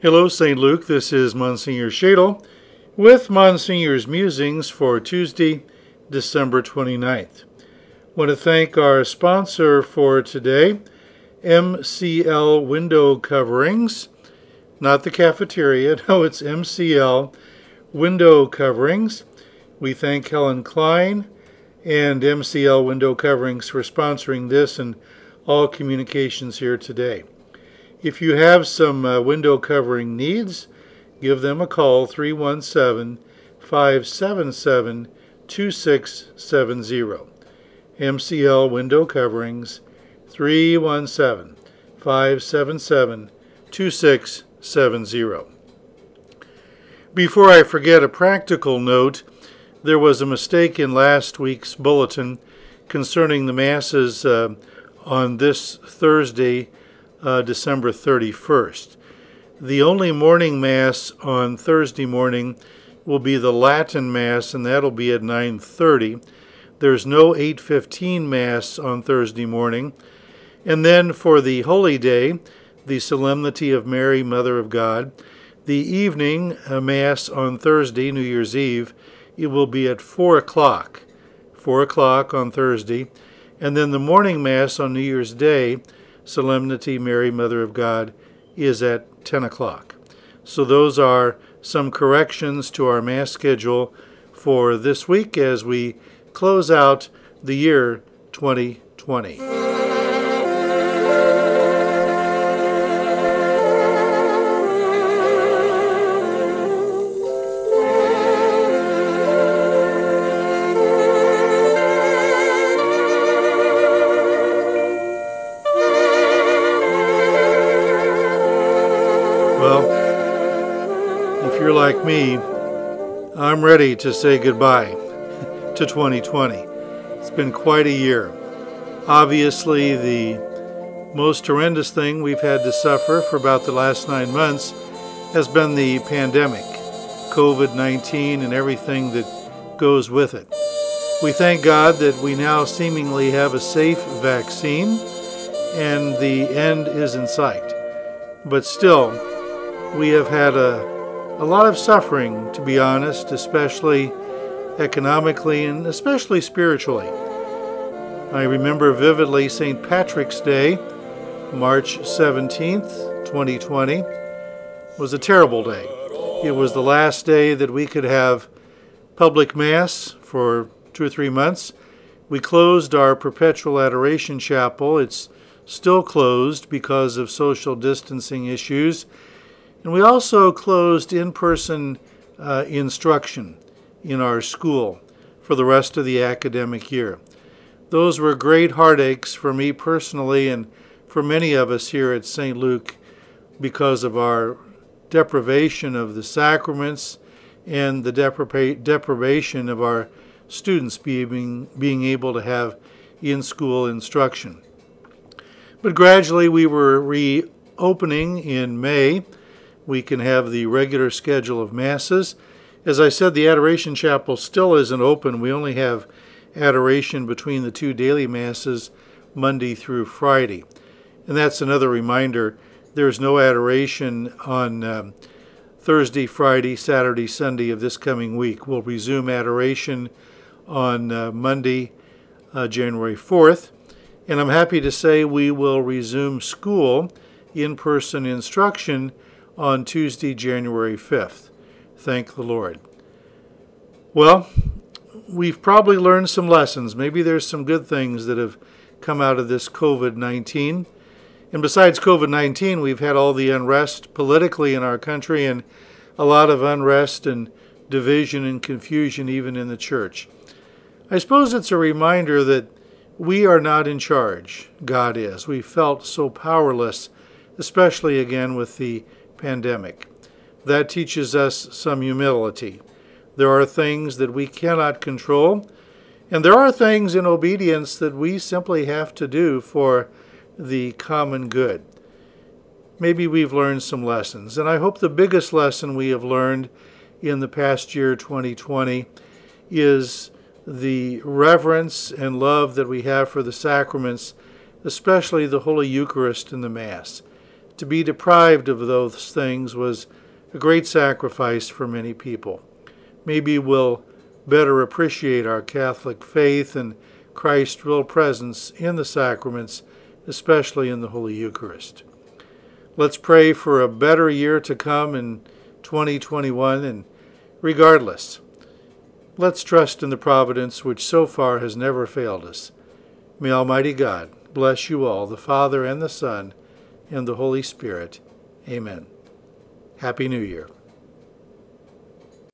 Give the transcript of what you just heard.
Hello, St. Luke. This is Monsignor Schaedel with Monsignor's Musings for Tuesday, December 29th. I want to thank our sponsor for today, MCL Window Coverings. Not the cafeteria, no, it's MCL Window Coverings. We thank Helen Klein and MCL Window Coverings for sponsoring this and all communications here today. If you have some uh, window covering needs, give them a call 317 577 2670. MCL Window Coverings 317 577 2670. Before I forget a practical note, there was a mistake in last week's bulletin concerning the Masses uh, on this Thursday uh, December 31st. The only morning mass on Thursday morning will be the Latin Mass, and that'll be at 9:30. There's no 8:15 Mass on Thursday morning, and then for the Holy Day, the Solemnity of Mary, Mother of God, the evening uh, Mass on Thursday, New Year's Eve, it will be at 4 o'clock. 4 o'clock on Thursday, and then the morning Mass on New Year's Day Solemnity Mary, Mother of God, is at 10 o'clock. So those are some corrections to our Mass schedule for this week as we close out the year 2020. Like me, I'm ready to say goodbye to 2020. It's been quite a year. Obviously, the most horrendous thing we've had to suffer for about the last nine months has been the pandemic, COVID 19, and everything that goes with it. We thank God that we now seemingly have a safe vaccine and the end is in sight. But still, we have had a a lot of suffering, to be honest, especially economically and especially spiritually. I remember vividly St. Patrick's Day, March 17th, 2020, was a terrible day. It was the last day that we could have public Mass for two or three months. We closed our perpetual adoration chapel. It's still closed because of social distancing issues and we also closed in person uh, instruction in our school for the rest of the academic year. Those were great heartaches for me personally and for many of us here at St. Luke because of our deprivation of the sacraments and the depriva- deprivation of our students being, being able to have in school instruction. But gradually we were reopening in May we can have the regular schedule of masses. As I said, the adoration chapel still isn't open. We only have adoration between the two daily masses, Monday through Friday. And that's another reminder there's no adoration on um, Thursday, Friday, Saturday, Sunday of this coming week. We'll resume adoration on uh, Monday, uh, January 4th. And I'm happy to say we will resume school in person instruction on Tuesday, January 5th. Thank the Lord. Well, we've probably learned some lessons. Maybe there's some good things that have come out of this COVID 19. And besides COVID 19, we've had all the unrest politically in our country and a lot of unrest and division and confusion even in the church. I suppose it's a reminder that we are not in charge. God is. We felt so powerless, especially again with the pandemic. That teaches us some humility. There are things that we cannot control, and there are things in obedience that we simply have to do for the common good. Maybe we've learned some lessons, and I hope the biggest lesson we have learned in the past year 2020 is the reverence and love that we have for the sacraments, especially the Holy Eucharist and the Mass To be deprived of those things was a great sacrifice for many people. Maybe we'll better appreciate our Catholic faith and Christ's real presence in the sacraments, especially in the Holy Eucharist. Let's pray for a better year to come in 2021, and regardless, let's trust in the providence which so far has never failed us. May Almighty God bless you all, the Father and the Son and the Holy Spirit. Amen. Happy New Year.